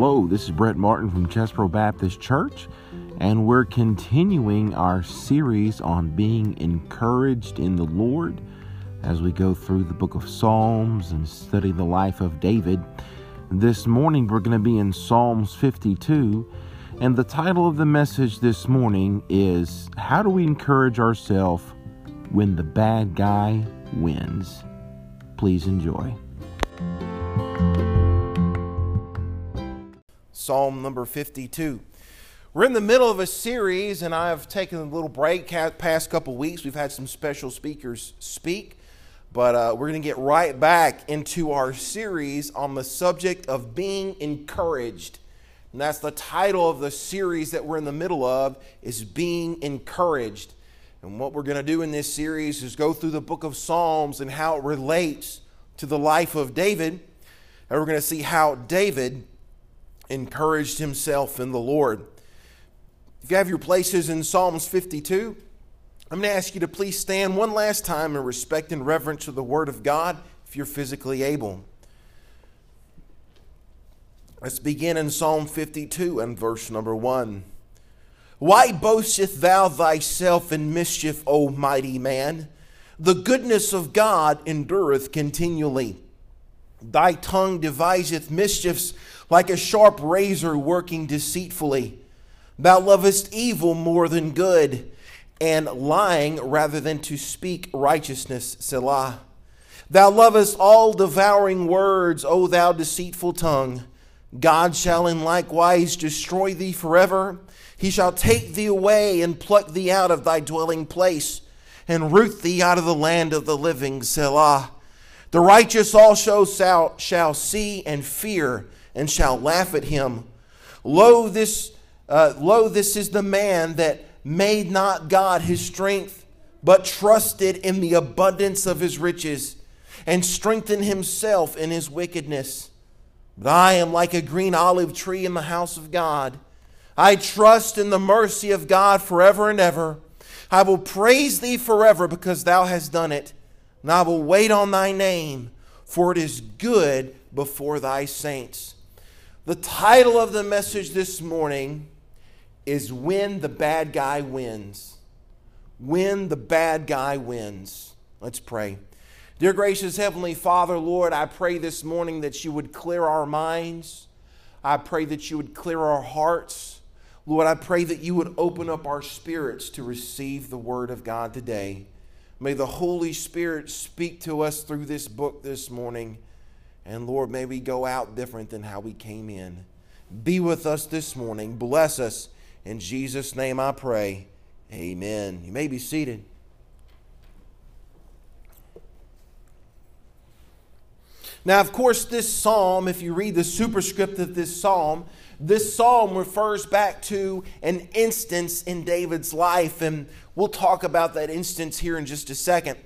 Hello, this is Brett Martin from Chesbro Baptist Church, and we're continuing our series on being encouraged in the Lord as we go through the book of Psalms and study the life of David. This morning we're going to be in Psalms 52, and the title of the message this morning is How Do We Encourage Ourselves When the Bad Guy Wins? Please enjoy. Psalm number 52. We're in the middle of a series, and I've taken a little break past couple weeks. We've had some special speakers speak, but uh, we're going to get right back into our series on the subject of being encouraged. And that's the title of the series that we're in the middle of is being encouraged. And what we're going to do in this series is go through the book of Psalms and how it relates to the life of David. And we're going to see how David encouraged himself in the Lord. If you have your places in Psalms 52, I'm going to ask you to please stand one last time in respect and reverence to the Word of God if you're physically able. Let's begin in Psalm 52 and verse number 1. Why boastest thou thyself in mischief, O mighty man? The goodness of God endureth continually. Thy tongue deviseth mischiefs like a sharp razor working deceitfully. Thou lovest evil more than good, and lying rather than to speak righteousness, Selah. Thou lovest all devouring words, O thou deceitful tongue. God shall in likewise destroy thee forever. He shall take thee away and pluck thee out of thy dwelling place, and root thee out of the land of the living, Selah. The righteous also shall, shall see and fear and shall laugh at him. Lo, this, uh, lo, this is the man that made not God his strength, but trusted in the abundance of his riches, and strengthened himself in his wickedness. But I am like a green olive tree in the house of God. I trust in the mercy of God forever and ever. I will praise thee forever because thou hast done it, and I will wait on thy name, for it is good before thy saints. The title of the message this morning is When the Bad Guy Wins. When the Bad Guy Wins. Let's pray. Dear gracious Heavenly Father, Lord, I pray this morning that you would clear our minds. I pray that you would clear our hearts. Lord, I pray that you would open up our spirits to receive the Word of God today. May the Holy Spirit speak to us through this book this morning. And Lord, may we go out different than how we came in. Be with us this morning. Bless us. In Jesus' name I pray. Amen. You may be seated. Now, of course, this psalm, if you read the superscript of this psalm, this psalm refers back to an instance in David's life, and we'll talk about that instance here in just a second.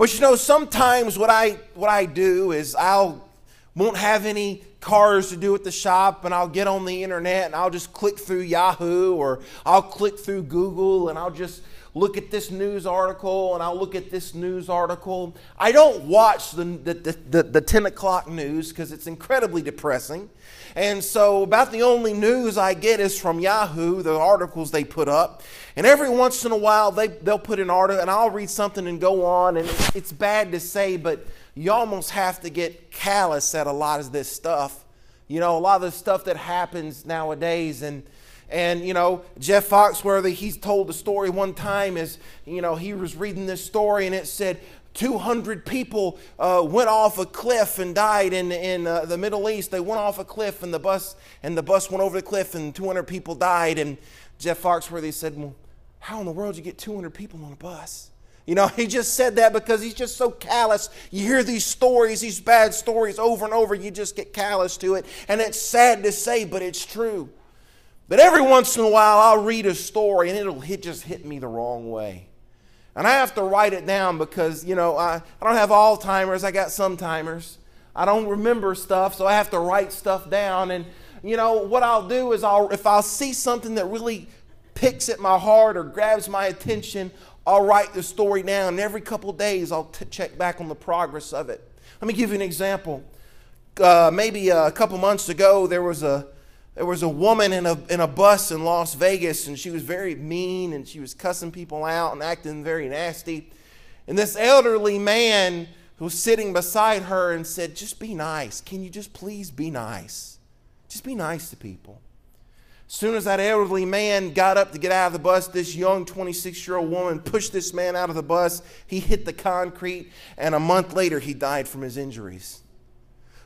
But you know, sometimes what I what I do is I'll won't have any cars to do at the shop and I'll get on the internet and I'll just click through Yahoo or I'll click through Google and I'll just look at this news article and I'll look at this news article. I don't watch the, the, the, the 10 o'clock news because it's incredibly depressing. And so, about the only news I get is from Yahoo, the articles they put up. And every once in a while, they, they'll put an article, and I'll read something and go on. And it's, it's bad to say, but you almost have to get callous at a lot of this stuff. You know, a lot of the stuff that happens nowadays. And, and you know, Jeff Foxworthy, he's told the story one time is, you know, he was reading this story and it said 200 people uh, went off a cliff and died in, in uh, the Middle East. They went off a cliff and the bus and the bus went over the cliff and 200 people died. And Jeff Foxworthy said, "Well, how in the world did you get 200 people on a bus?" You know, he just said that because he's just so callous. You hear these stories, these bad stories over and over, you just get callous to it. And it's sad to say, but it's true. But every once in a while, I'll read a story and it'll hit, just hit me the wrong way. And I have to write it down because, you know, I, I don't have all timers, I got some timers. I don't remember stuff, so I have to write stuff down. And, you know, what I'll do is I'll, if I'll see something that really picks at my heart or grabs my attention, I'll write the story down. And every couple days, I'll t- check back on the progress of it. Let me give you an example. uh, maybe a couple months ago, there was a there was a woman in a in a bus in Las Vegas, and she was very mean, and she was cussing people out and acting very nasty. And this elderly man who was sitting beside her and said, "Just be nice. Can you just please be nice? Just be nice to people." As soon as that elderly man got up to get out of the bus, this young 26 year old woman pushed this man out of the bus. He hit the concrete, and a month later, he died from his injuries.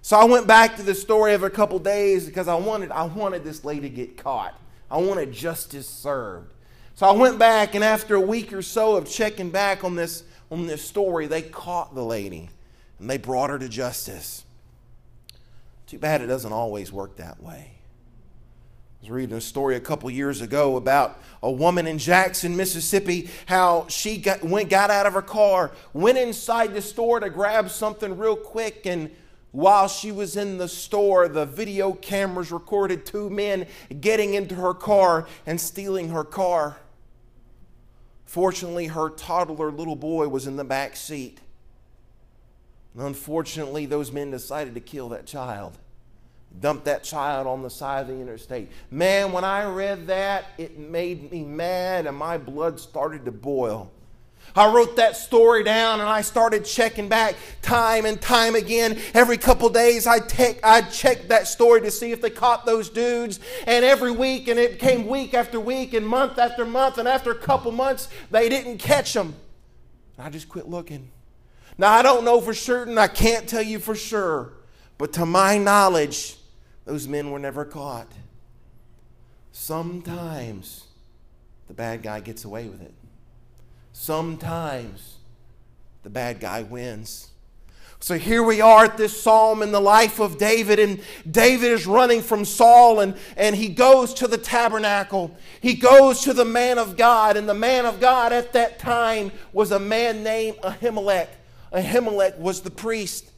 So I went back to the story of a couple days because I wanted, I wanted this lady to get caught. I wanted justice served. So I went back, and after a week or so of checking back on this, on this story, they caught the lady and they brought her to justice. Too bad it doesn't always work that way. I was reading a story a couple years ago about a woman in Jackson, Mississippi, how she got, went, got out of her car, went inside the store to grab something real quick, and while she was in the store, the video cameras recorded two men getting into her car and stealing her car. Fortunately, her toddler little boy was in the back seat. And unfortunately, those men decided to kill that child, dump that child on the side of the interstate. Man, when I read that, it made me mad and my blood started to boil. I wrote that story down and I started checking back time and time again. Every couple days I take I that story to see if they caught those dudes. And every week, and it came week after week and month after month, and after a couple months, they didn't catch them. I just quit looking. Now I don't know for certain, I can't tell you for sure, but to my knowledge, those men were never caught. Sometimes the bad guy gets away with it sometimes the bad guy wins. So here we are at this psalm in the life of David, and David is running from Saul, and, and he goes to the tabernacle. He goes to the man of God, and the man of God at that time was a man named Ahimelech. Ahimelech was the priest.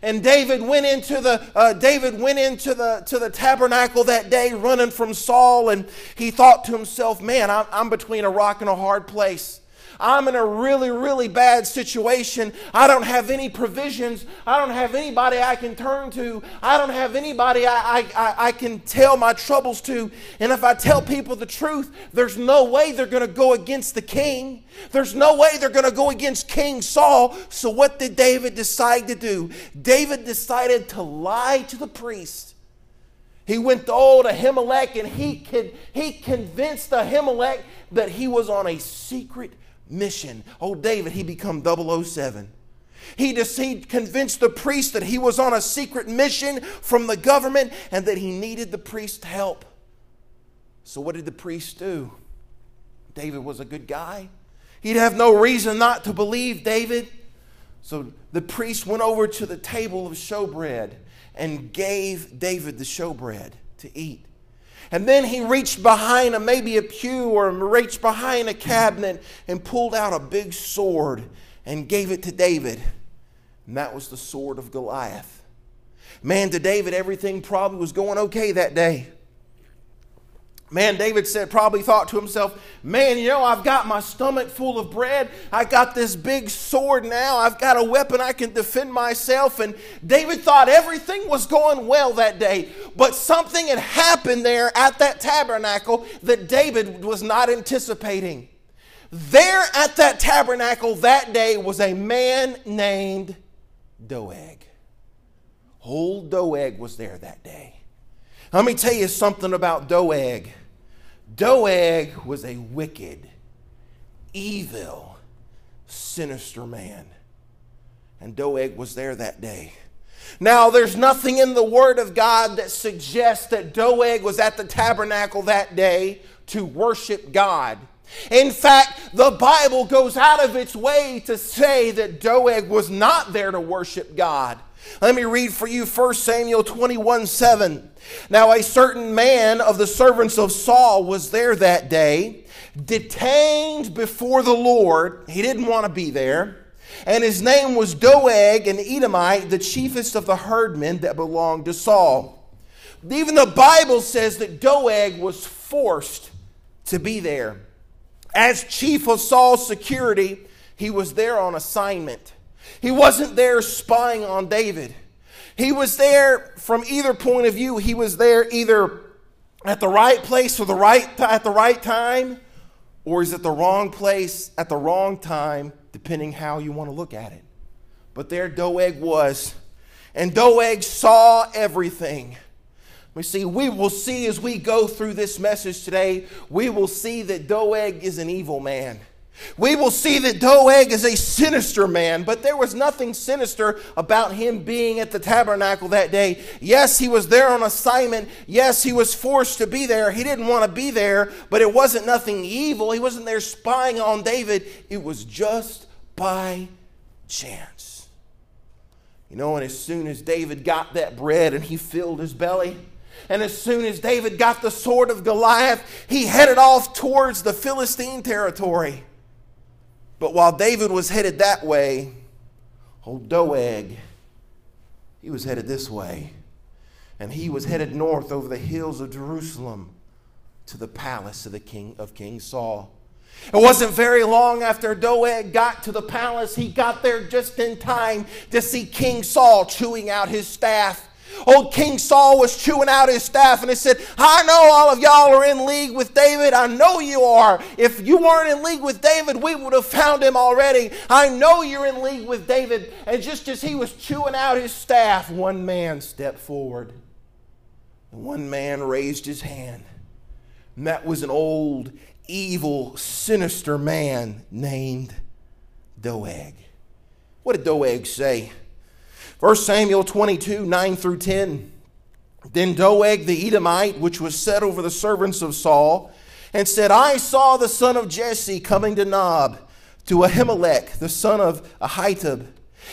And David went into the uh, David went into the to the tabernacle that day, running from Saul, and he thought to himself, "Man, I'm, I'm between a rock and a hard place." I'm in a really, really bad situation. I don't have any provisions. I don't have anybody I can turn to. I don't have anybody I, I, I can tell my troubles to. And if I tell people the truth, there's no way they're going to go against the king. There's no way they're going to go against King Saul. So, what did David decide to do? David decided to lie to the priest. He went to old Ahimelech and he, could, he convinced Ahimelech that he was on a secret mission. Oh, David, he become 007. He deceived, convinced the priest that he was on a secret mission from the government and that he needed the priest's help. So, what did the priest do? David was a good guy. He'd have no reason not to believe David. So, the priest went over to the table of showbread and gave David the showbread to eat. And then he reached behind a, maybe a pew or reached behind a cabinet and pulled out a big sword and gave it to David. And that was the sword of Goliath. Man, to David, everything probably was going okay that day. Man, David said, probably thought to himself, man, you know, I've got my stomach full of bread. I got this big sword now. I've got a weapon I can defend myself. And David thought everything was going well that day. But something had happened there at that tabernacle that David was not anticipating. There at that tabernacle that day was a man named Doeg. Old Doeg was there that day. Let me tell you something about Doeg. Doeg was a wicked, evil, sinister man. And Doeg was there that day. Now, there's nothing in the Word of God that suggests that Doeg was at the tabernacle that day to worship God. In fact, the Bible goes out of its way to say that Doeg was not there to worship God. Let me read for you 1 Samuel 21 7. Now, a certain man of the servants of Saul was there that day, detained before the Lord. He didn't want to be there. And his name was Doeg, an Edomite, the chiefest of the herdmen that belonged to Saul. Even the Bible says that Doeg was forced to be there. As chief of Saul's security, he was there on assignment. He wasn't there spying on David. He was there from either point of view. He was there either at the right place for the right at the right time, or is at the wrong place at the wrong time, depending how you want to look at it. But there Doeg was, and Doeg saw everything. We see, we will see as we go through this message today, we will see that Doeg is an evil man. We will see that Doeg is a sinister man, but there was nothing sinister about him being at the tabernacle that day. Yes, he was there on assignment. Yes, he was forced to be there. He didn't want to be there, but it wasn't nothing evil. He wasn't there spying on David. It was just by chance. You know, and as soon as David got that bread and he filled his belly, and as soon as David got the sword of Goliath, he headed off towards the Philistine territory. But while David was headed that way, old Doeg, he was headed this way. And he was headed north over the hills of Jerusalem to the palace of the king of King Saul. It wasn't very long after Doeg got to the palace, he got there just in time to see King Saul chewing out his staff. Old King Saul was chewing out his staff and he said, I know all of y'all are in league with David. I know you are. If you weren't in league with David, we would have found him already. I know you're in league with David. And just as he was chewing out his staff, one man stepped forward. One man raised his hand. And that was an old, evil, sinister man named Doeg. What did Doeg say? 1 Samuel 22, 9 through 10. Then Doeg the Edomite, which was set over the servants of Saul, and said, I saw the son of Jesse coming to Nob, to Ahimelech, the son of Ahitub.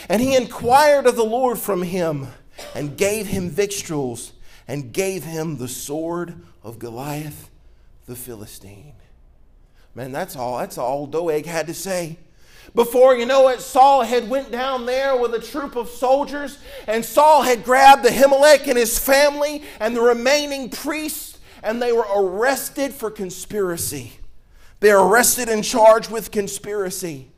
And he inquired of the Lord from him, and gave him victuals, and gave him the sword of Goliath the Philistine. Man, that's all. That's all Doeg had to say. Before you know it, Saul had went down there with a troop of soldiers, and Saul had grabbed Ahimelech and his family and the remaining priests, and they were arrested for conspiracy. They're arrested and charged with conspiracy.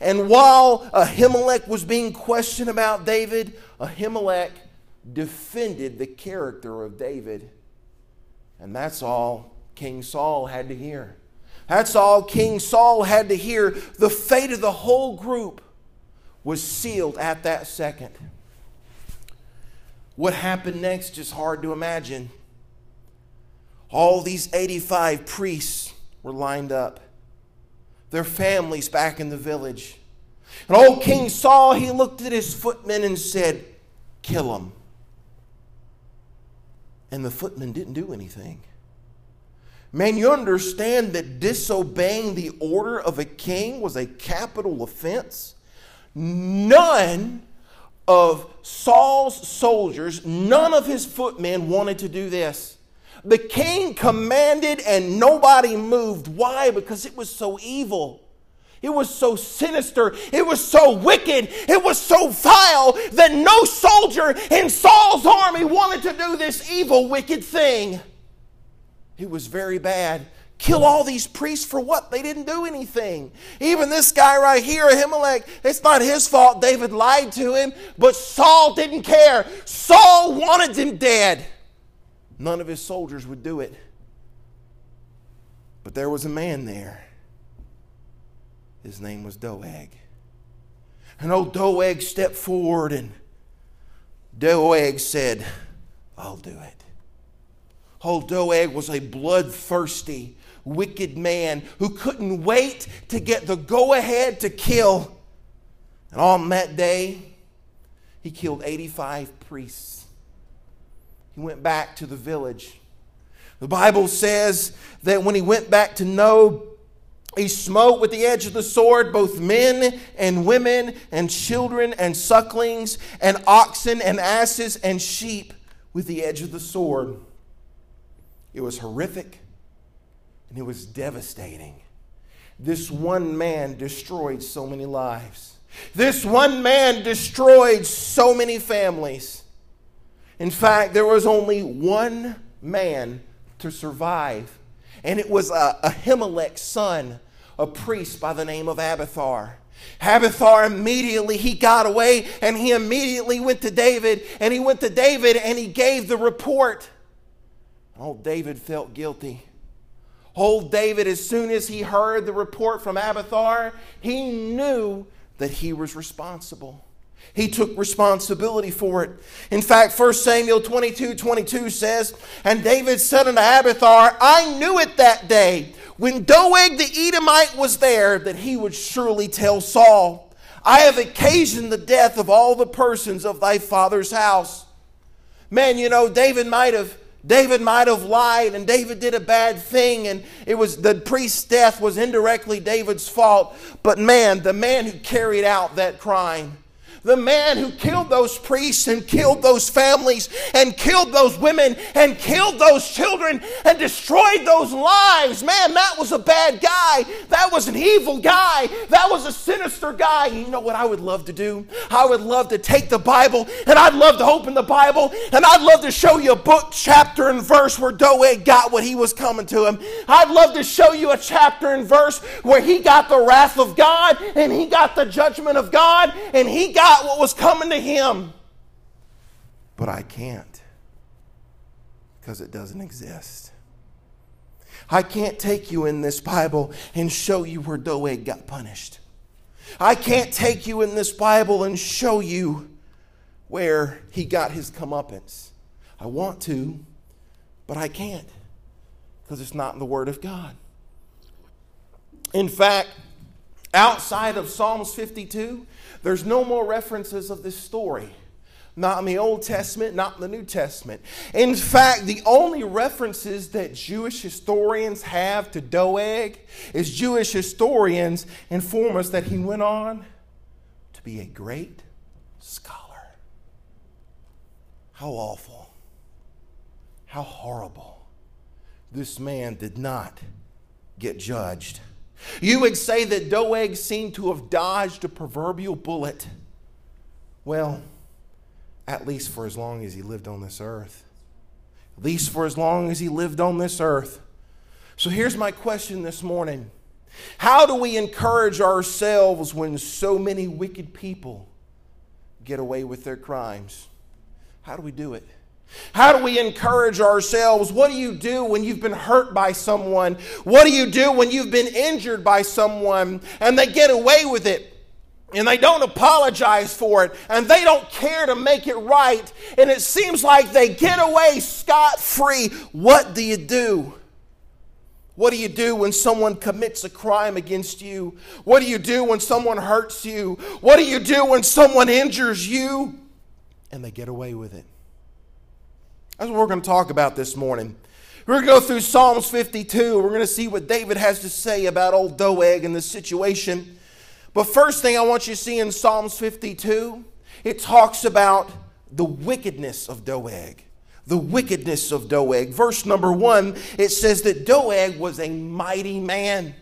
And while Ahimelech was being questioned about David, Ahimelech defended the character of David. And that's all King Saul had to hear. That's all King Saul had to hear. The fate of the whole group was sealed at that second. What happened next is hard to imagine. All these 85 priests were lined up, their families back in the village. And old King Saul, he looked at his footmen and said, Kill them. And the footmen didn't do anything. Man, you understand that disobeying the order of a king was a capital offense? None of Saul's soldiers, none of his footmen wanted to do this. The king commanded and nobody moved. Why? Because it was so evil. It was so sinister. It was so wicked. It was so vile that no soldier in Saul's army wanted to do this evil, wicked thing. It was very bad. Kill all these priests for what? They didn't do anything. Even this guy right here, Ahimelech, it's not his fault. David lied to him, but Saul didn't care. Saul wanted him dead. None of his soldiers would do it. But there was a man there. His name was Doeg. And old Doeg stepped forward and Doeg said, I'll do it. Old Doeg was a bloodthirsty, wicked man who couldn't wait to get the go ahead to kill. And on that day, he killed 85 priests. He went back to the village. The Bible says that when he went back to Nob, he smote with the edge of the sword both men and women and children and sucklings and oxen and asses and sheep with the edge of the sword. It was horrific and it was devastating. This one man destroyed so many lives. This one man destroyed so many families. In fact, there was only one man to survive, and it was uh, Ahimelech's son, a priest by the name of Abiathar. Abiathar immediately he got away and he immediately went to David and he went to David and he gave the report. Old David felt guilty. Old David, as soon as he heard the report from Abiathar, he knew that he was responsible. He took responsibility for it. In fact, 1 Samuel 22 22 says, And David said unto Abiathar, I knew it that day when Doeg the Edomite was there that he would surely tell Saul, I have occasioned the death of all the persons of thy father's house. Man, you know, David might have David might have lied and David did a bad thing and it was the priest's death was indirectly David's fault. But man, the man who carried out that crime the man who killed those priests and killed those families and killed those women and killed those children and destroyed those lives. Man, that was a bad guy. That was an evil guy. That was a sinister guy. You know what I would love to do? I would love to take the Bible and I'd love to open the Bible and I'd love to show you a book, chapter, and verse where Doeg got what he was coming to him. I'd love to show you a chapter and verse where he got the wrath of God and he got the judgment of God and he got got what was coming to him. But I can't because it doesn't exist. I can't take you in this Bible and show you where Doeg got punished. I can't take you in this Bible and show you where he got his comeuppance. I want to, but I can't because it's not in the Word of God. In fact, outside of Psalms 52, there's no more references of this story. Not in the Old Testament, not in the New Testament. In fact, the only references that Jewish historians have to Doeg is Jewish historians inform us that he went on to be a great scholar. How awful. How horrible. This man did not get judged. You would say that Doeg seemed to have dodged a proverbial bullet. Well, at least for as long as he lived on this earth. At least for as long as he lived on this earth. So here's my question this morning How do we encourage ourselves when so many wicked people get away with their crimes? How do we do it? How do we encourage ourselves? What do you do when you've been hurt by someone? What do you do when you've been injured by someone and they get away with it? And they don't apologize for it, and they don't care to make it right, and it seems like they get away scot free. What do you do? What do you do when someone commits a crime against you? What do you do when someone hurts you? What do you do when someone injures you and they get away with it? That's what we're going to talk about this morning. We're going to go through Psalms 52. We're going to see what David has to say about old Doeg and the situation. But first thing I want you to see in Psalms 52, it talks about the wickedness of Doeg. The wickedness of Doeg. Verse number one, it says that Doeg was a mighty man.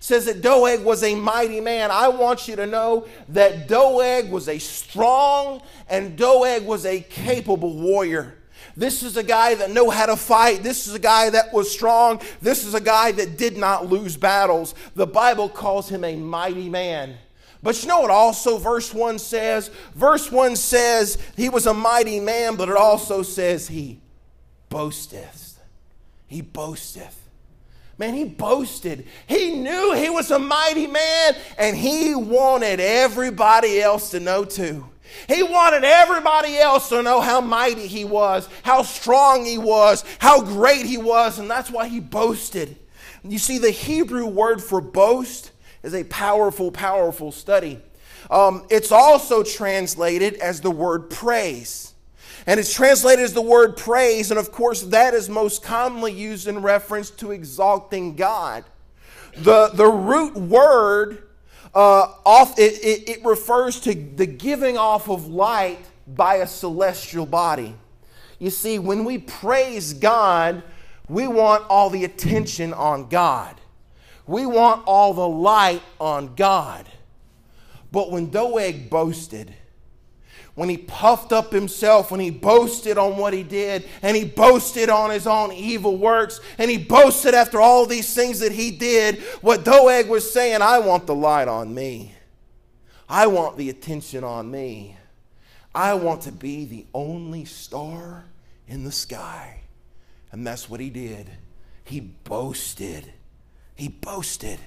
Says that Doeg was a mighty man. I want you to know that Doeg was a strong and Doeg was a capable warrior. This is a guy that knew how to fight. This is a guy that was strong. This is a guy that did not lose battles. The Bible calls him a mighty man. But you know what also verse 1 says? Verse 1 says he was a mighty man, but it also says he boasteth. He boasteth. Man, he boasted. He knew he was a mighty man, and he wanted everybody else to know too. He wanted everybody else to know how mighty he was, how strong he was, how great he was, and that's why he boasted. You see, the Hebrew word for boast is a powerful, powerful study. Um, it's also translated as the word praise. And it's translated as the word praise, and of course, that is most commonly used in reference to exalting God. The, the root word uh, off, it, it, it refers to the giving off of light by a celestial body. You see, when we praise God, we want all the attention on God. We want all the light on God. But when Doeg boasted, when he puffed up himself, when he boasted on what he did, and he boasted on his own evil works, and he boasted after all these things that he did, what Doeg was saying, I want the light on me. I want the attention on me. I want to be the only star in the sky. And that's what he did. He boasted. He boasted.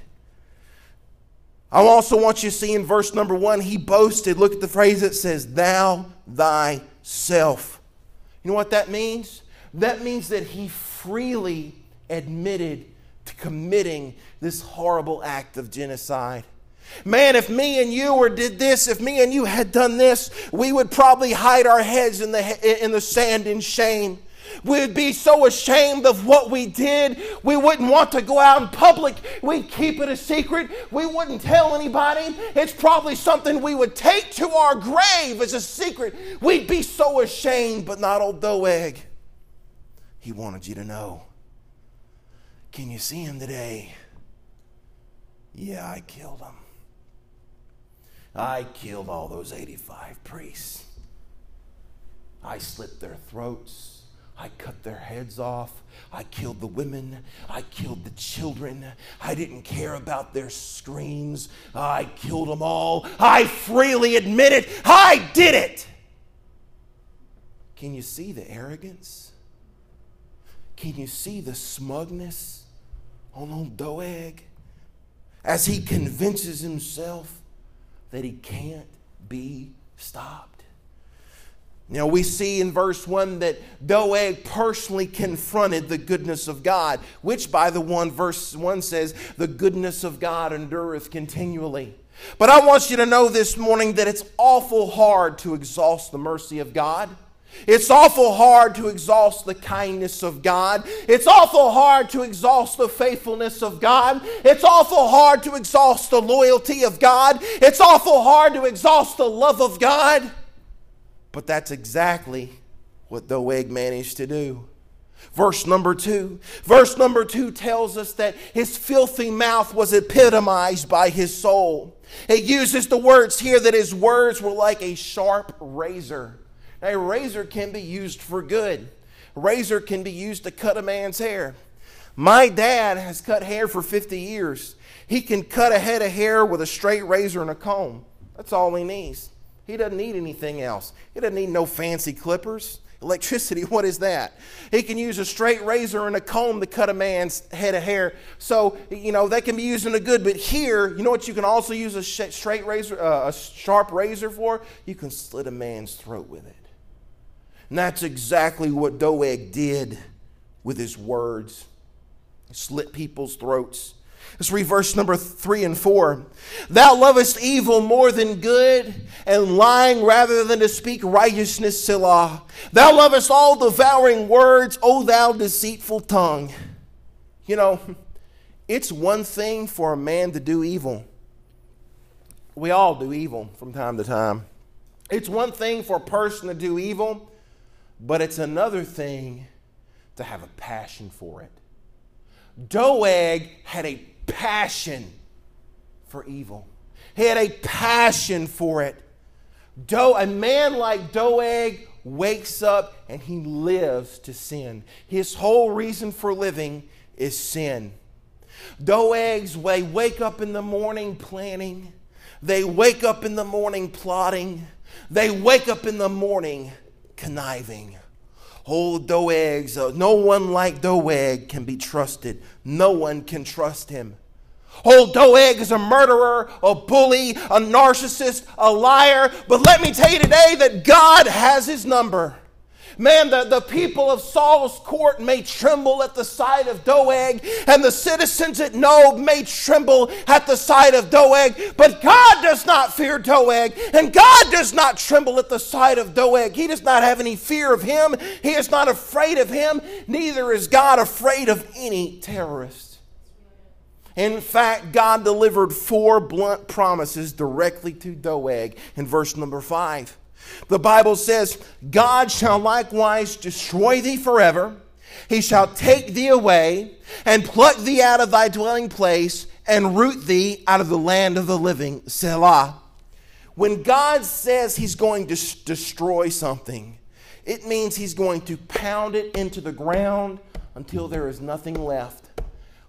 I also want you to see in verse number one, he boasted. Look at the phrase that says, Thou thyself. You know what that means? That means that he freely admitted to committing this horrible act of genocide. Man, if me and you or did this, if me and you had done this, we would probably hide our heads in the, in the sand in shame. We'd be so ashamed of what we did. We wouldn't want to go out in public. We'd keep it a secret. We wouldn't tell anybody. It's probably something we would take to our grave as a secret. We'd be so ashamed, but not old Doeg. He wanted you to know. Can you see him today? Yeah, I killed him. I killed all those 85 priests. I slit their throats. I cut their heads off. I killed the women. I killed the children. I didn't care about their screams. I killed them all. I freely admit it. I did it. Can you see the arrogance? Can you see the smugness on old Doeg as he convinces himself that he can't be stopped? You know, we see in verse 1 that Doeg personally confronted the goodness of God, which by the one, verse 1 says, the goodness of God endureth continually. But I want you to know this morning that it's awful hard to exhaust the mercy of God. It's awful hard to exhaust the kindness of God. It's awful hard to exhaust the faithfulness of God. It's awful hard to exhaust the loyalty of God. It's awful hard to exhaust the love of God. But that's exactly what the Doeg managed to do. Verse number two. Verse number two tells us that his filthy mouth was epitomized by his soul. It uses the words here that his words were like a sharp razor. A razor can be used for good. A razor can be used to cut a man's hair. My dad has cut hair for 50 years. He can cut a head of hair with a straight razor and a comb. That's all he needs. He doesn't need anything else. He doesn't need no fancy clippers. Electricity, what is that? He can use a straight razor and a comb to cut a man's head of hair. So, you know, that can be used in a good, but here, you know what you can also use a straight razor, uh, a sharp razor for? You can slit a man's throat with it. And that's exactly what Doeg did with his words. He slit people's throats. Let's read verse number three and four. Thou lovest evil more than good, and lying rather than to speak righteousness, Selah. Thou lovest all devouring words, O thou deceitful tongue. You know, it's one thing for a man to do evil. We all do evil from time to time. It's one thing for a person to do evil, but it's another thing to have a passion for it. Doeg had a passion for evil. He had a passion for it. Do, a man like Doeg wakes up and he lives to sin. His whole reason for living is sin. Doeg's way wake up in the morning planning. They wake up in the morning plotting. They wake up in the morning conniving. Oh, Doeg's, uh, no one like Doeg can be trusted. No one can trust him. Old Doeg is a murderer, a bully, a narcissist, a liar. But let me tell you today that God has his number. Man, the, the people of Saul's court may tremble at the sight of Doeg, and the citizens at Nob may tremble at the sight of Doeg, but God does not fear Doeg, and God does not tremble at the sight of Doeg. He does not have any fear of him, He is not afraid of him, neither is God afraid of any terrorist. In fact, God delivered four blunt promises directly to Doeg in verse number five. The Bible says, God shall likewise destroy thee forever. He shall take thee away and pluck thee out of thy dwelling place and root thee out of the land of the living. Selah. When God says he's going to destroy something, it means he's going to pound it into the ground until there is nothing left.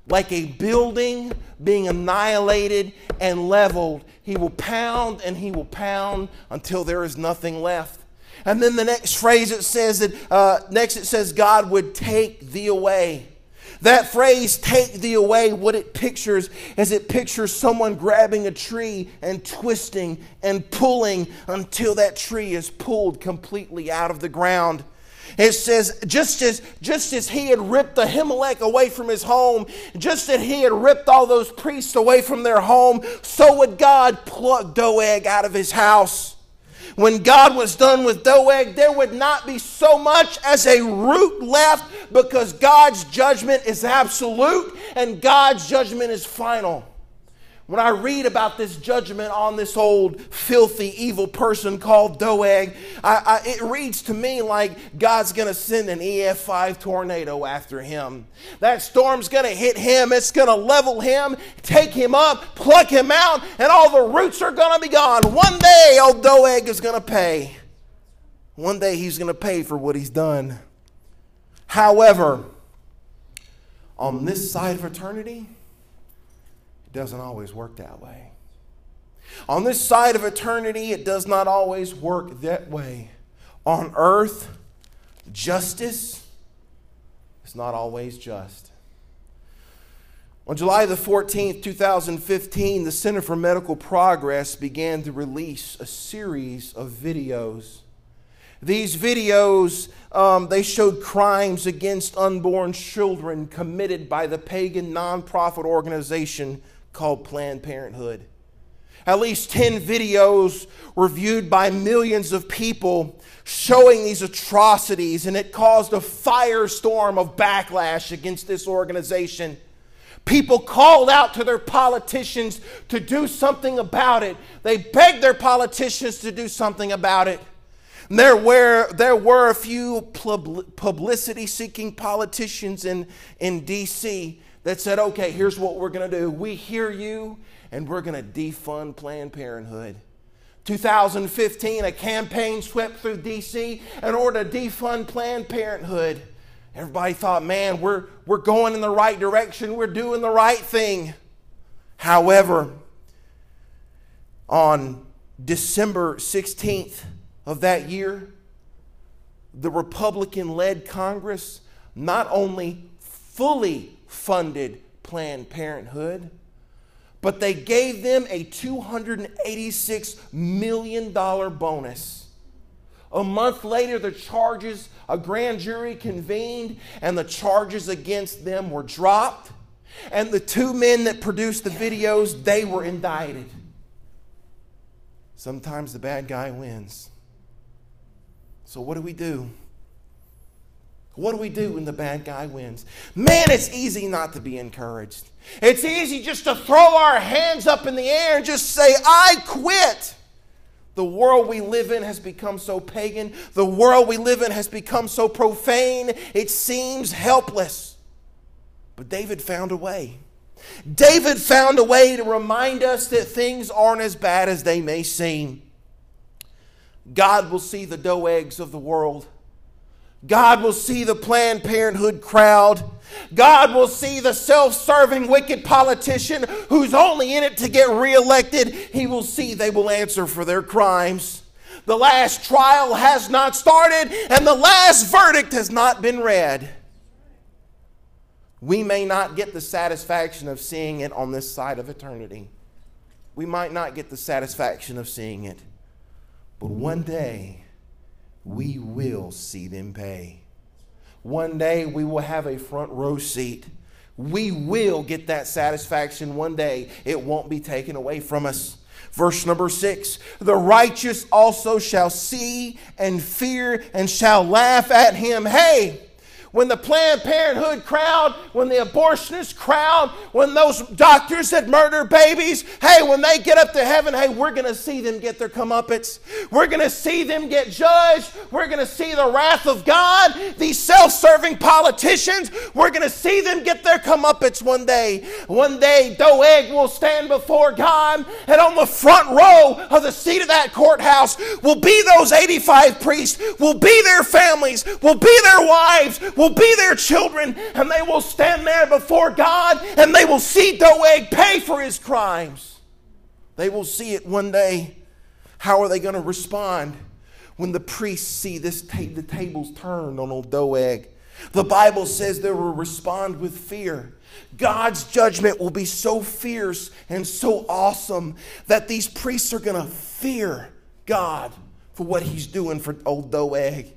Like a building being annihilated and leveled. He will pound and he will pound until there is nothing left. And then the next phrase it says that uh, next it says God would take thee away. That phrase, take thee away, what it pictures is it pictures someone grabbing a tree and twisting and pulling until that tree is pulled completely out of the ground. It says, just as, just as he had ripped Ahimelech away from his home, just as he had ripped all those priests away from their home, so would God pluck Doeg out of his house. When God was done with Doeg, there would not be so much as a root left because God's judgment is absolute and God's judgment is final. When I read about this judgment on this old, filthy, evil person called Doeg, I, I, it reads to me like God's going to send an EF5 tornado after him. That storm's going to hit him, it's going to level him, take him up, pluck him out, and all the roots are going to be gone. One day, old Doeg is going to pay. One day, he's going to pay for what he's done. However, on this side of eternity, doesn't always work that way. On this side of eternity, it does not always work that way. On earth, justice is not always just. On July the 14th, 2015, the Center for Medical Progress began to release a series of videos. These videos, um, they showed crimes against unborn children committed by the pagan nonprofit organization called Planned Parenthood. At least 10 videos were viewed by millions of people showing these atrocities, and it caused a firestorm of backlash against this organization. People called out to their politicians to do something about it. They begged their politicians to do something about it. There were, there were a few publicity seeking politicians in, in D.C that said, okay, here's what we're going to do. We hear you, and we're going to defund Planned Parenthood. 2015, a campaign swept through D.C. in order to defund Planned Parenthood. Everybody thought, man, we're, we're going in the right direction, we're doing the right thing. However, on December 16th of that year, the Republican led Congress not only fully funded Planned Parenthood, but they gave them a $286 million bonus. A month later, the charges, a grand jury convened, and the charges against them were dropped. And the two men that produced the videos, they were indicted. Sometimes the bad guy wins. So, what do we do? What do we do when the bad guy wins? Man, it's easy not to be encouraged. It's easy just to throw our hands up in the air and just say, I quit. The world we live in has become so pagan. The world we live in has become so profane. It seems helpless. But David found a way. David found a way to remind us that things aren't as bad as they may seem. God will see the Doegs of the world God will see the Planned Parenthood crowd. God will see the self serving wicked politician who's only in it to get reelected. He will see they will answer for their crimes. The last trial has not started, and the last verdict has not been read. We may not get the satisfaction of seeing it on this side of eternity. We might not get the satisfaction of seeing it. But one day, we will see them pay. One day we will have a front row seat. We will get that satisfaction one day. It won't be taken away from us. Verse number six The righteous also shall see and fear and shall laugh at him. Hey, when the Planned Parenthood crowd, when the abortionist crowd, when those doctors that murder babies, hey, when they get up to heaven, hey, we're going to see them get their comeuppance. We're going to see them get judged. We're going to see the wrath of God. These self serving politicians, we're going to see them get their comeuppance one day. One day, Doeg will stand before God, and on the front row of the seat of that courthouse will be those 85 priests, will be their families, will be their wives, will will be their children, and they will stand there before God, and they will see Doeg pay for his crimes. They will see it one day. How are they going to respond when the priests see this ta- the tables turned on old Doeg? The Bible says they will respond with fear. God's judgment will be so fierce and so awesome that these priests are going to fear God for what he's doing for old Doeg.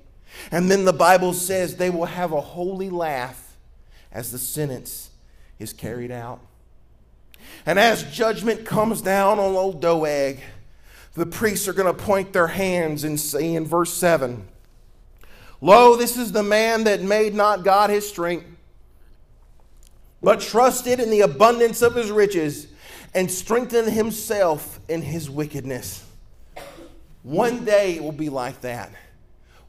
And then the Bible says they will have a holy laugh as the sentence is carried out. And as judgment comes down on old Doeg, the priests are going to point their hands and say in verse 7 Lo, this is the man that made not God his strength, but trusted in the abundance of his riches and strengthened himself in his wickedness. One day it will be like that.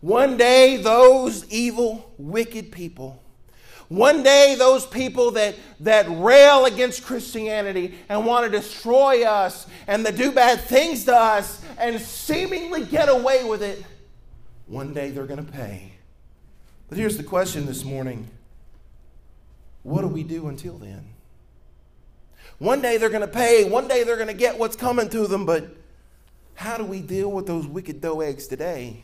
One day, those evil, wicked people, one day, those people that, that rail against Christianity and want to destroy us and that do bad things to us and seemingly get away with it, one day they're going to pay. But here's the question this morning what do we do until then? One day they're going to pay, one day they're going to get what's coming to them, but how do we deal with those wicked Doegs today?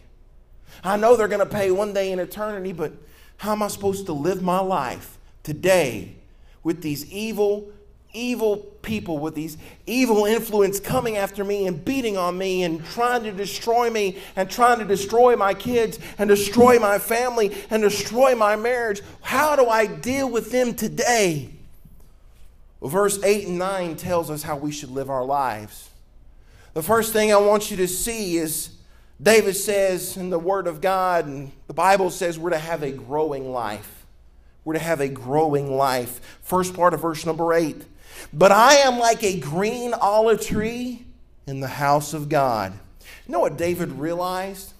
I know they're going to pay one day in eternity, but how am I supposed to live my life today with these evil, evil people, with these evil influence coming after me and beating on me and trying to destroy me and trying to destroy my kids and destroy my family and destroy my marriage? How do I deal with them today? Well, verse 8 and 9 tells us how we should live our lives. The first thing I want you to see is David says in the Word of God, and the Bible says we're to have a growing life. We're to have a growing life. First part of verse number eight. But I am like a green olive tree in the house of God. You know what David realized?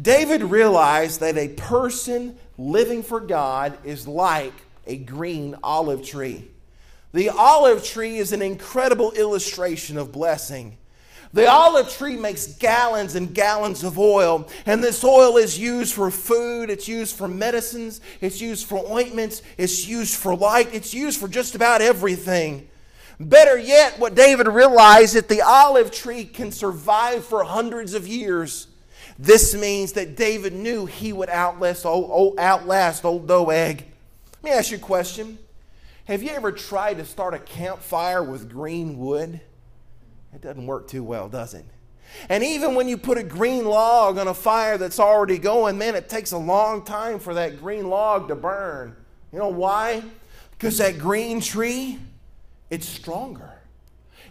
David realized that a person living for God is like a green olive tree. The olive tree is an incredible illustration of blessing. The olive tree makes gallons and gallons of oil, and this oil is used for food, it's used for medicines, it's used for ointments, it's used for light, it's used for just about everything. Better yet, what David realized that the olive tree can survive for hundreds of years. This means that David knew he would outlast old, outlast old Doeg. Let me ask you a question. Have you ever tried to start a campfire with green wood? It doesn't work too well, does it? And even when you put a green log on a fire that's already going, man, it takes a long time for that green log to burn. You know why? Because that green tree, it's stronger.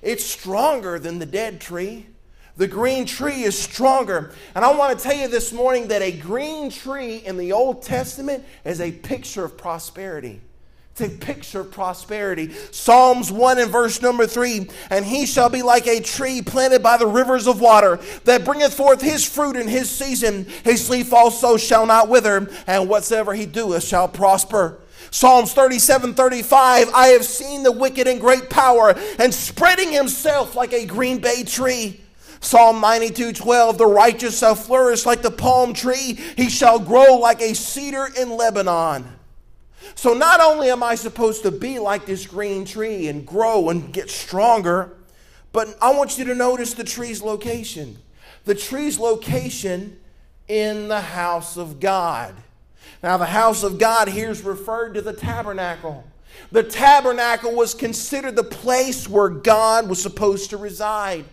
It's stronger than the dead tree. The green tree is stronger. And I want to tell you this morning that a green tree in the Old Testament is a picture of prosperity. A picture prosperity. Psalms 1 and verse number 3 And he shall be like a tree planted by the rivers of water that bringeth forth his fruit in his season. His leaf also shall not wither, and whatsoever he doeth shall prosper. Psalms 37 35 I have seen the wicked in great power and spreading himself like a green bay tree. Psalm 92 12 The righteous shall flourish like the palm tree, he shall grow like a cedar in Lebanon. So not only am I supposed to be like this green tree and grow and get stronger, but I want you to notice the tree's location. The tree's location in the house of God. Now, the house of God here is referred to the tabernacle. The tabernacle was considered the place where God was supposed to reside.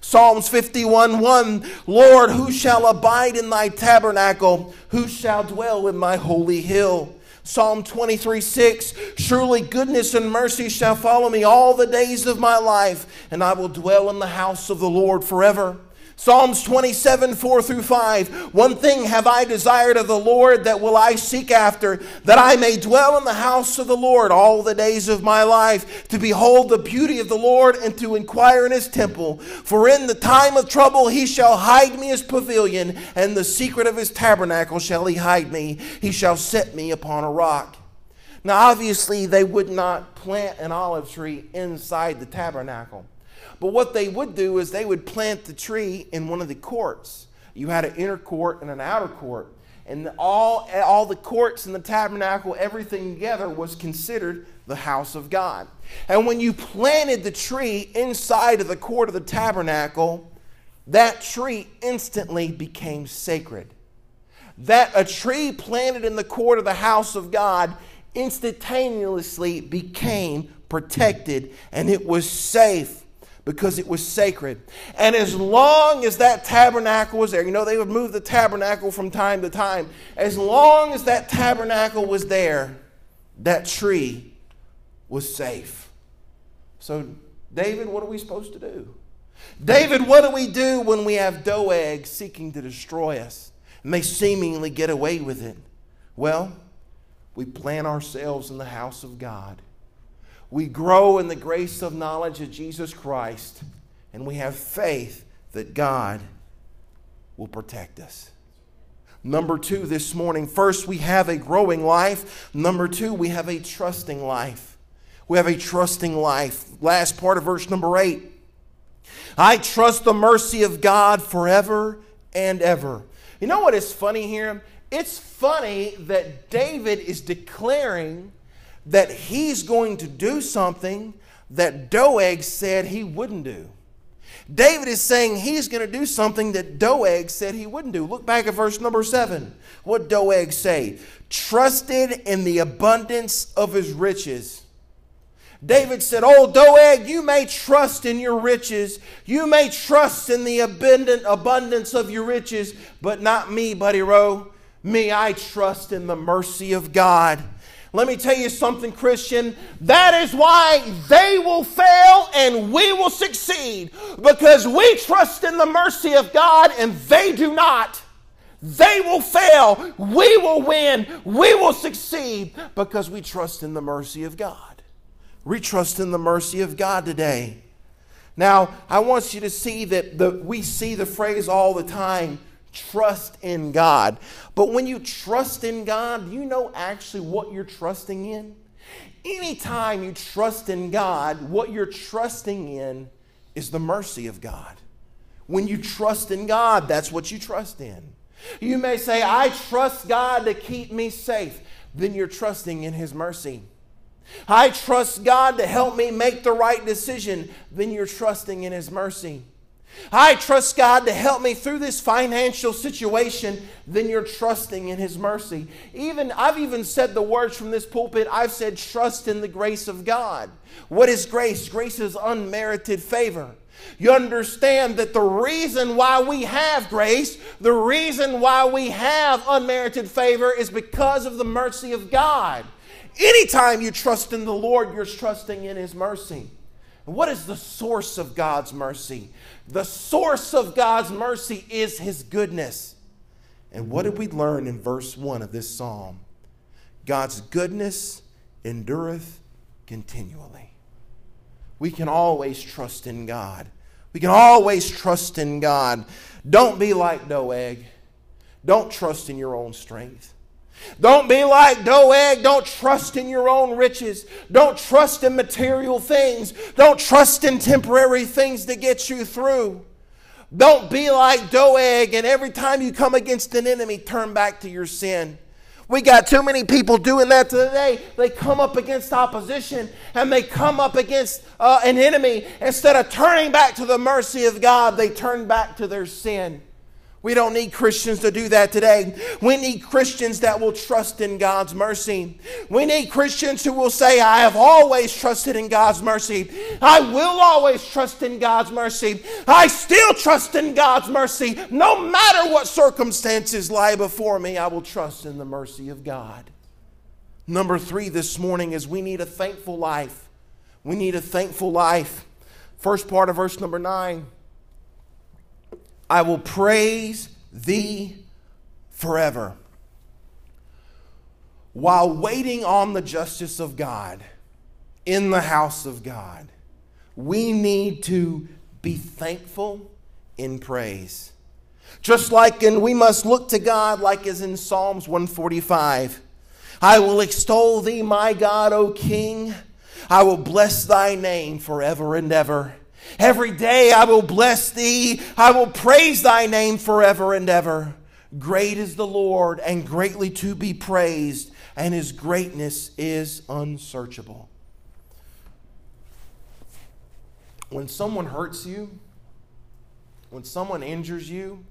Psalms 51 1 Lord, who shall abide in thy tabernacle? Who shall dwell in my holy hill? Psalm 23 6 Surely goodness and mercy shall follow me all the days of my life, and I will dwell in the house of the Lord forever. Psalms 27, 4 through 5. One thing have I desired of the Lord that will I seek after, that I may dwell in the house of the Lord all the days of my life, to behold the beauty of the Lord and to inquire in his temple. For in the time of trouble he shall hide me his pavilion, and the secret of his tabernacle shall he hide me. He shall set me upon a rock. Now, obviously, they would not plant an olive tree inside the tabernacle. But what they would do is they would plant the tree in one of the courts. You had an inner court and an outer court. And all, all the courts in the tabernacle, everything together was considered the house of God. And when you planted the tree inside of the court of the tabernacle, that tree instantly became sacred. That a tree planted in the court of the house of God instantaneously became protected and it was safe because it was sacred. And as long as that tabernacle was there, you know, they would move the tabernacle from time to time. As long as that tabernacle was there, that tree was safe. So, David, what are we supposed to do? David, what do we do when we have Doeg seeking to destroy us and they seemingly get away with it? Well, we plant ourselves in the house of God we grow in the grace of knowledge of Jesus Christ, and we have faith that God will protect us. Number two, this morning, first, we have a growing life. Number two, we have a trusting life. We have a trusting life. Last part of verse number eight. I trust the mercy of God forever and ever. You know what is funny here? It's funny that David is declaring that he's going to do something that Doeg said he wouldn't do. David is saying he's going to do something that Doeg said he wouldn't do. Look back at verse number seven. What Doeg say? Trusted in the abundance of his riches. David said, Oh, Doeg, you may trust in your riches. You may trust in the abundant abundance of your riches, but not me, Buddy Rowe. Me, I trust in the mercy of God. Let me tell you something, Christian. That is why they will fail and we will succeed because we trust in the mercy of God and they do not. They will fail. We will win. We will succeed because we trust in the mercy of God. We trust in the mercy of God today. Now, I want you to see that the, we see the phrase all the time trust in God. But when you trust in God, you know actually what you're trusting in? Anytime you trust in God, what you're trusting in is the mercy of God. When you trust in God, that's what you trust in. You may say, I trust God to keep me safe. Then you're trusting in His mercy. I trust God to help me make the right decision. Then you're trusting in His mercy. I trust God to help me through this financial situation, then you're trusting in His mercy. Even I've even said the words from this pulpit, I've said trust in the grace of God. What is grace? Grace is unmerited favor. You understand that the reason why we have grace, the reason why we have unmerited favor is because of the mercy of God. Anytime you trust in the Lord, you're trusting in His mercy. What is the source of God's mercy? The source of God's mercy is His goodness. And what did we learn in verse 1 of this psalm? God's goodness endureth continually. We can always trust in God. We can always trust in God. Don't be like Doeg. Don't trust in your own strength. Don't be like Doeg. Don't trust in your own riches. Don't trust in material things. Don't trust in temporary things to get you through. Don't be like Doeg and every time you come against an enemy, turn back to your sin. We got too many people doing that today. They come up against opposition and they come up against uh, an enemy. Instead of turning back to the mercy of God, they turn back to their sin. We don't need Christians to do that today. We need Christians that will trust in God's mercy. We need Christians who will say, I have always trusted in God's mercy. I will always trust in God's mercy. I still trust in God's mercy. No matter what circumstances lie before me, I will trust in the mercy of God. Number three this morning is we need a thankful life. We need a thankful life. First part of verse number nine. I will praise thee forever. While waiting on the justice of God in the house of God, we need to be thankful in praise. Just like in we must look to God, like as in Psalms 145. I will extol thee, my God, O King. I will bless thy name forever and ever. Every day I will bless thee. I will praise thy name forever and ever. Great is the Lord and greatly to be praised, and his greatness is unsearchable. When someone hurts you, when someone injures you,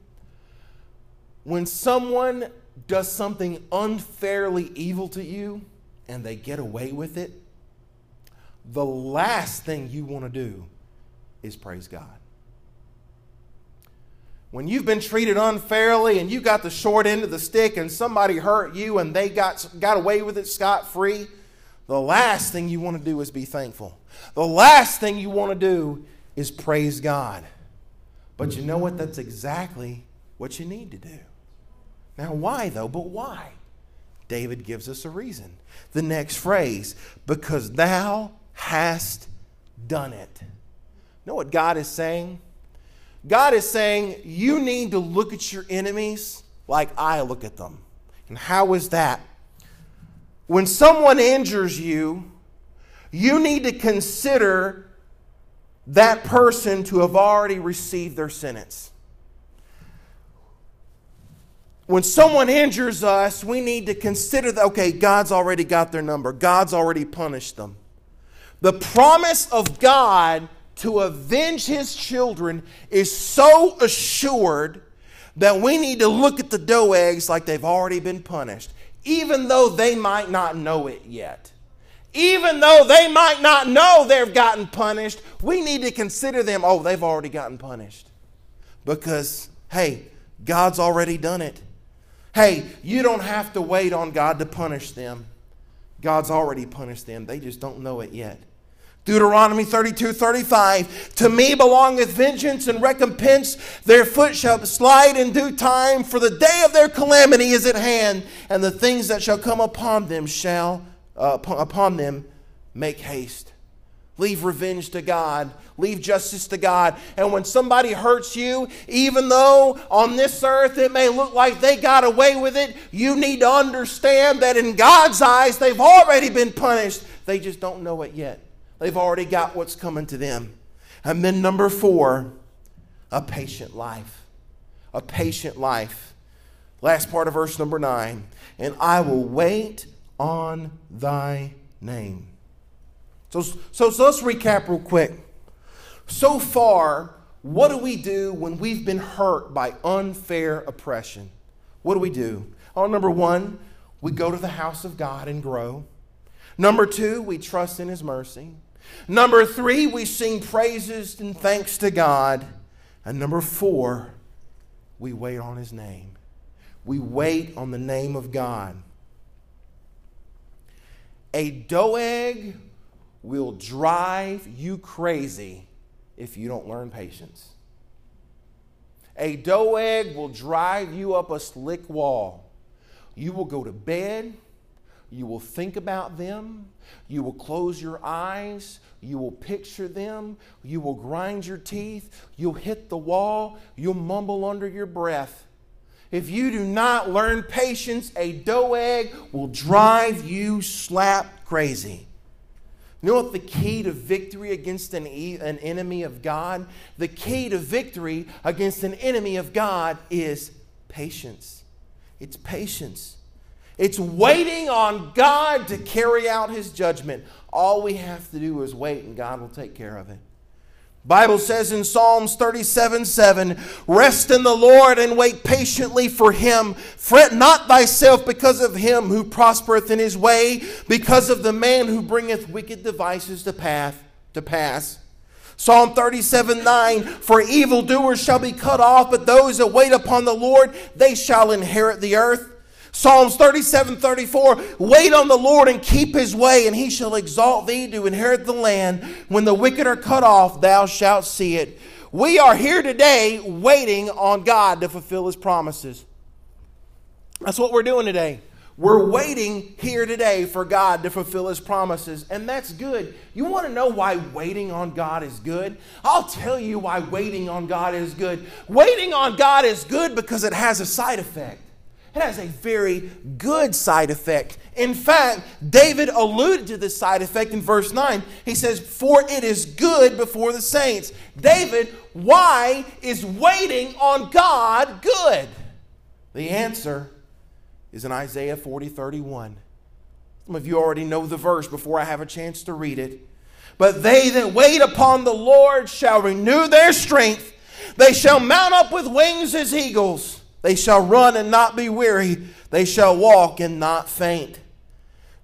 when someone does something unfairly evil to you and they get away with it, the last thing you want to do is praise God. When you've been treated unfairly and you got the short end of the stick and somebody hurt you and they got, got away with it scot free, the last thing you want to do is be thankful. The last thing you want to do is praise God. But you know what? That's exactly what you need to do. Now, why though? But why? David gives us a reason. The next phrase, because thou hast done it. Know what God is saying? God is saying you need to look at your enemies like I look at them. And how is that? When someone injures you, you need to consider that person to have already received their sentence. When someone injures us, we need to consider that, okay, God's already got their number, God's already punished them. The promise of God to avenge his children is so assured that we need to look at the Doegs like they've already been punished, even though they might not know it yet. Even though they might not know they've gotten punished, we need to consider them, oh, they've already gotten punished. Because, hey, God's already done it. Hey, you don't have to wait on God to punish them. God's already punished them. They just don't know it yet. Deuteronomy 32 35. To me belongeth vengeance and recompense. Their foot shall slide in due time, for the day of their calamity is at hand, and the things that shall come upon them shall, uh, upon them, make haste. Leave revenge to God. Leave justice to God. And when somebody hurts you, even though on this earth it may look like they got away with it, you need to understand that in God's eyes they've already been punished. They just don't know it yet. They've already got what's coming to them. And then, number four, a patient life. A patient life. Last part of verse number nine. And I will wait on thy name. So, so, so let's recap real quick. So far, what do we do when we've been hurt by unfair oppression? What do we do? Oh, number one, we go to the house of God and grow. Number two, we trust in His mercy. Number three, we sing praises and thanks to God. And number four, we wait on His name. We wait on the name of God. A Doeg will drive you crazy if you don't learn patience. A Doeg will drive you up a slick wall. You will go to bed. You will think about them. You will close your eyes. You will picture them. You will grind your teeth. You'll hit the wall. You'll mumble under your breath. If you do not learn patience, a Doeg will drive you slap crazy. You know what the key to victory against an, e- an enemy of God? The key to victory against an enemy of God is patience. It's patience. It's waiting on God to carry out his judgment. All we have to do is wait and God will take care of it. Bible says in Psalms 37 7, Rest in the Lord and wait patiently for him. Fret not thyself because of him who prospereth in his way, because of the man who bringeth wicked devices to, path, to pass. Psalm 37 9, For evildoers shall be cut off, but those that wait upon the Lord, they shall inherit the earth. Psalms 37 34 Wait on the Lord and keep his way, and he shall exalt thee to inherit the land. When the wicked are cut off, thou shalt see it. We are here today waiting on God to fulfill his promises. That's what we're doing today. We're waiting here today for God to fulfill his promises, and that's good. You want to know why waiting on God is good? I'll tell you why waiting on God is good. Waiting on God is good because it has a side effect. It has a very good side effect. In fact, David alluded to this side effect in verse 9. He says, For it is good before the saints. David, why is waiting on God good? The answer is in Isaiah 40 31. Some of you already know the verse before I have a chance to read it. But they that wait upon the Lord shall renew their strength. They shall mount up with wings as eagles. They shall run and not be weary. They shall walk and not faint.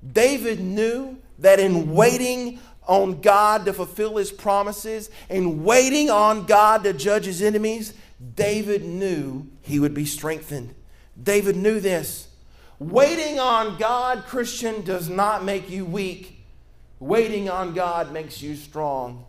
David knew that in waiting on God to fulfill his promises and waiting on God to judge his enemies, David knew he would be strengthened. David knew this. Waiting on God, Christian, does not make you weak. Waiting on God makes you strong.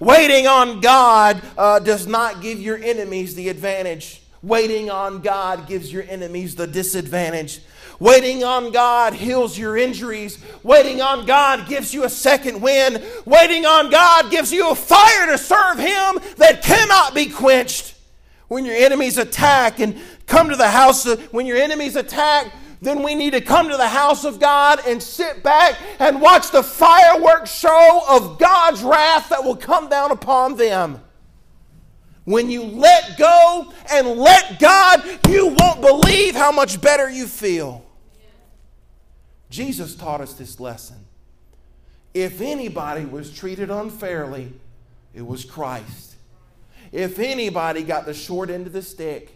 Waiting on God uh, does not give your enemies the advantage. Waiting on God gives your enemies the disadvantage. Waiting on God heals your injuries. Waiting on God gives you a second wind. Waiting on God gives you a fire to serve Him that cannot be quenched. When your enemies attack and come to the house, of, when your enemies attack, then we need to come to the house of God and sit back and watch the fireworks show of God's wrath that will come down upon them. When you let go and let God, you won't believe how much better you feel. Jesus taught us this lesson. If anybody was treated unfairly, it was Christ. If anybody got the short end of the stick,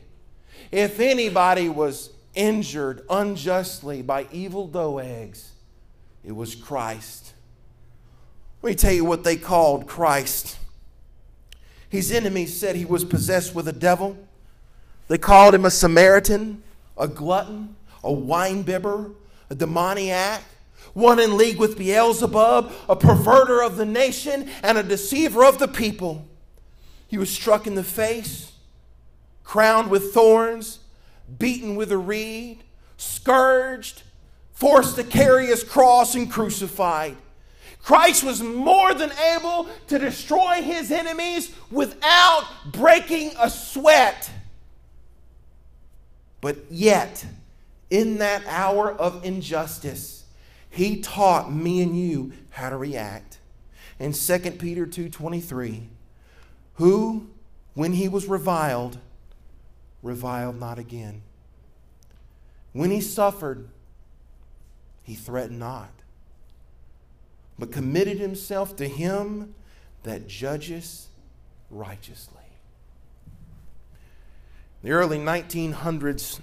if anybody was injured unjustly by evil Doegs, it was Christ. Let me tell you what they called Christ. His enemies said he was possessed with a devil. They called him a Samaritan, a glutton, a winebibber, a demoniac, one in league with Beelzebub, a perverter of the nation, and a deceiver of the people. He was struck in the face, crowned with thorns, beaten with a reed, scourged, forced to carry his cross, and crucified. Christ was more than able to destroy his enemies without breaking a sweat. But yet, in that hour of injustice, he taught me and you how to react. In 2 Peter 2:23, who when he was reviled reviled not again. When he suffered, he threatened not but committed himself to him that judges righteously. In the early 1900s,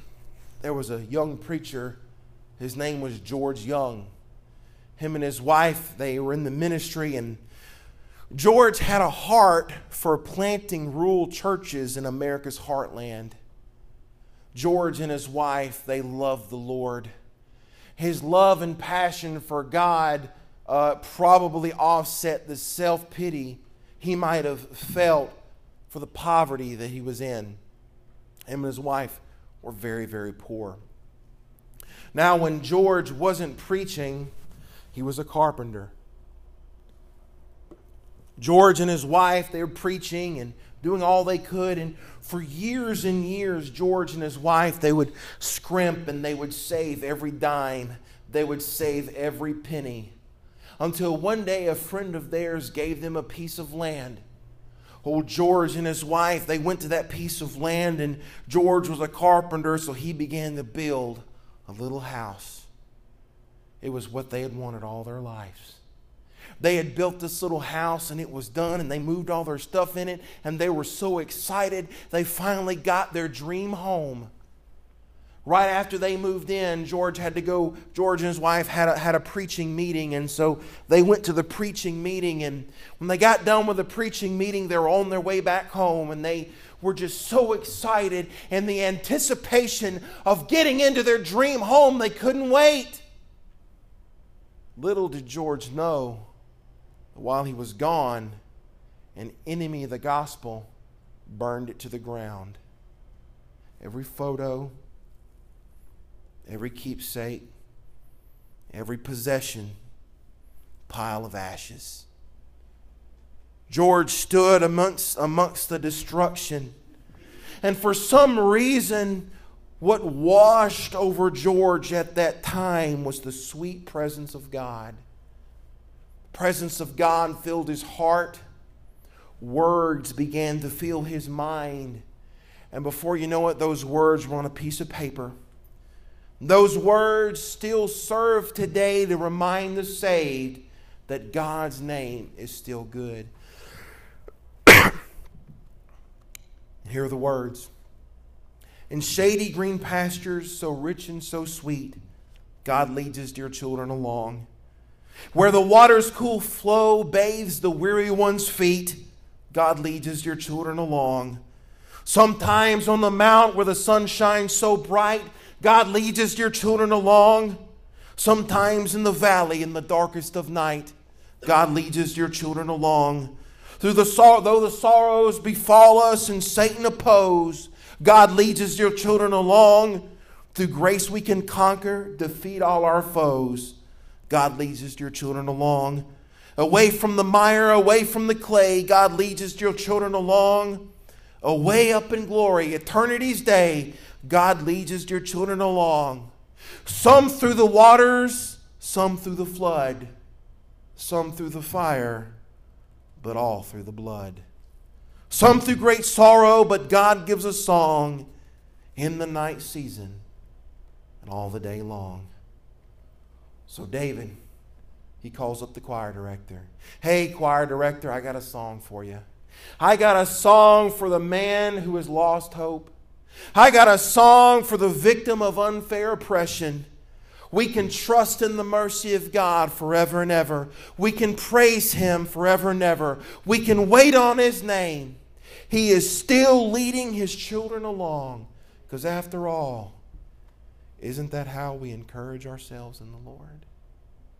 there was a young preacher. His name was George Young. Him and his wife, they were in the ministry, and George had a heart for planting rural churches in America's heartland. George and his wife, they loved the Lord. His love and passion for God uh, probably offset the self pity he might have felt for the poverty that he was in. Him and his wife were very, very poor. Now, when George wasn't preaching, he was a carpenter. George and his wife, they were preaching and doing all they could. And for years and years, George and his wife, they would scrimp and they would save every dime, they would save every penny until one day a friend of theirs gave them a piece of land. Old George and his wife, they went to that piece of land, and George was a carpenter, so he began to build a little house. It was what they had wanted all their lives. They had built this little house and it was done, and they moved all their stuff in it, and they were so excited. They finally got their dream home. Right after they moved in, George had to go, George and his wife had a, had a preaching meeting. And so they went to the preaching meeting. And when they got done with the preaching meeting, they were on their way back home. And they were just so excited in the anticipation of getting into their dream home, they couldn't wait. Little did George know that while he was gone, an enemy of the gospel burned it to the ground. Every photo, every keepsake, every possession, pile of ashes. George stood amongst, amongst the destruction. And for some reason, What washed over George at that time was the sweet presence of God. The presence of God filled his heart. Words began to fill his mind. And before you know it, those words were on a piece of paper. Those words still serve today to remind the saved that God's name is still good. Here are the words In shady green pastures, so rich and so sweet, God leads his dear children along. Where the water's cool flow bathes the weary one's feet, God leads his dear children along. Sometimes on the mount where the sun shines so bright, God leads his dear children along. Sometimes in the valley in the darkest of night, God leads his dear children along. Through the sor- though the sorrows befall us and Satan oppose, God leads his dear children along. Through grace we can conquer, defeat all our foes. God leads his dear children along. Away from the mire, away from the clay, God leads his dear children along. Away up in glory, eternity's day, God leads his dear children along. Some through the waters, some through the flood, some through the fire, but all through the blood. Some through great sorrow, but God gives a song in the night season and all the day long. So, David, he calls up the choir director. Hey, choir director, I got a song for you. I got a song for the man who has lost hope. I got a song for the victim of unfair oppression. We can trust in the mercy of God forever and ever. We can praise Him forever and ever. We can wait on His name. He is still leading His children along. Because after all, isn't that how we encourage ourselves in the Lord?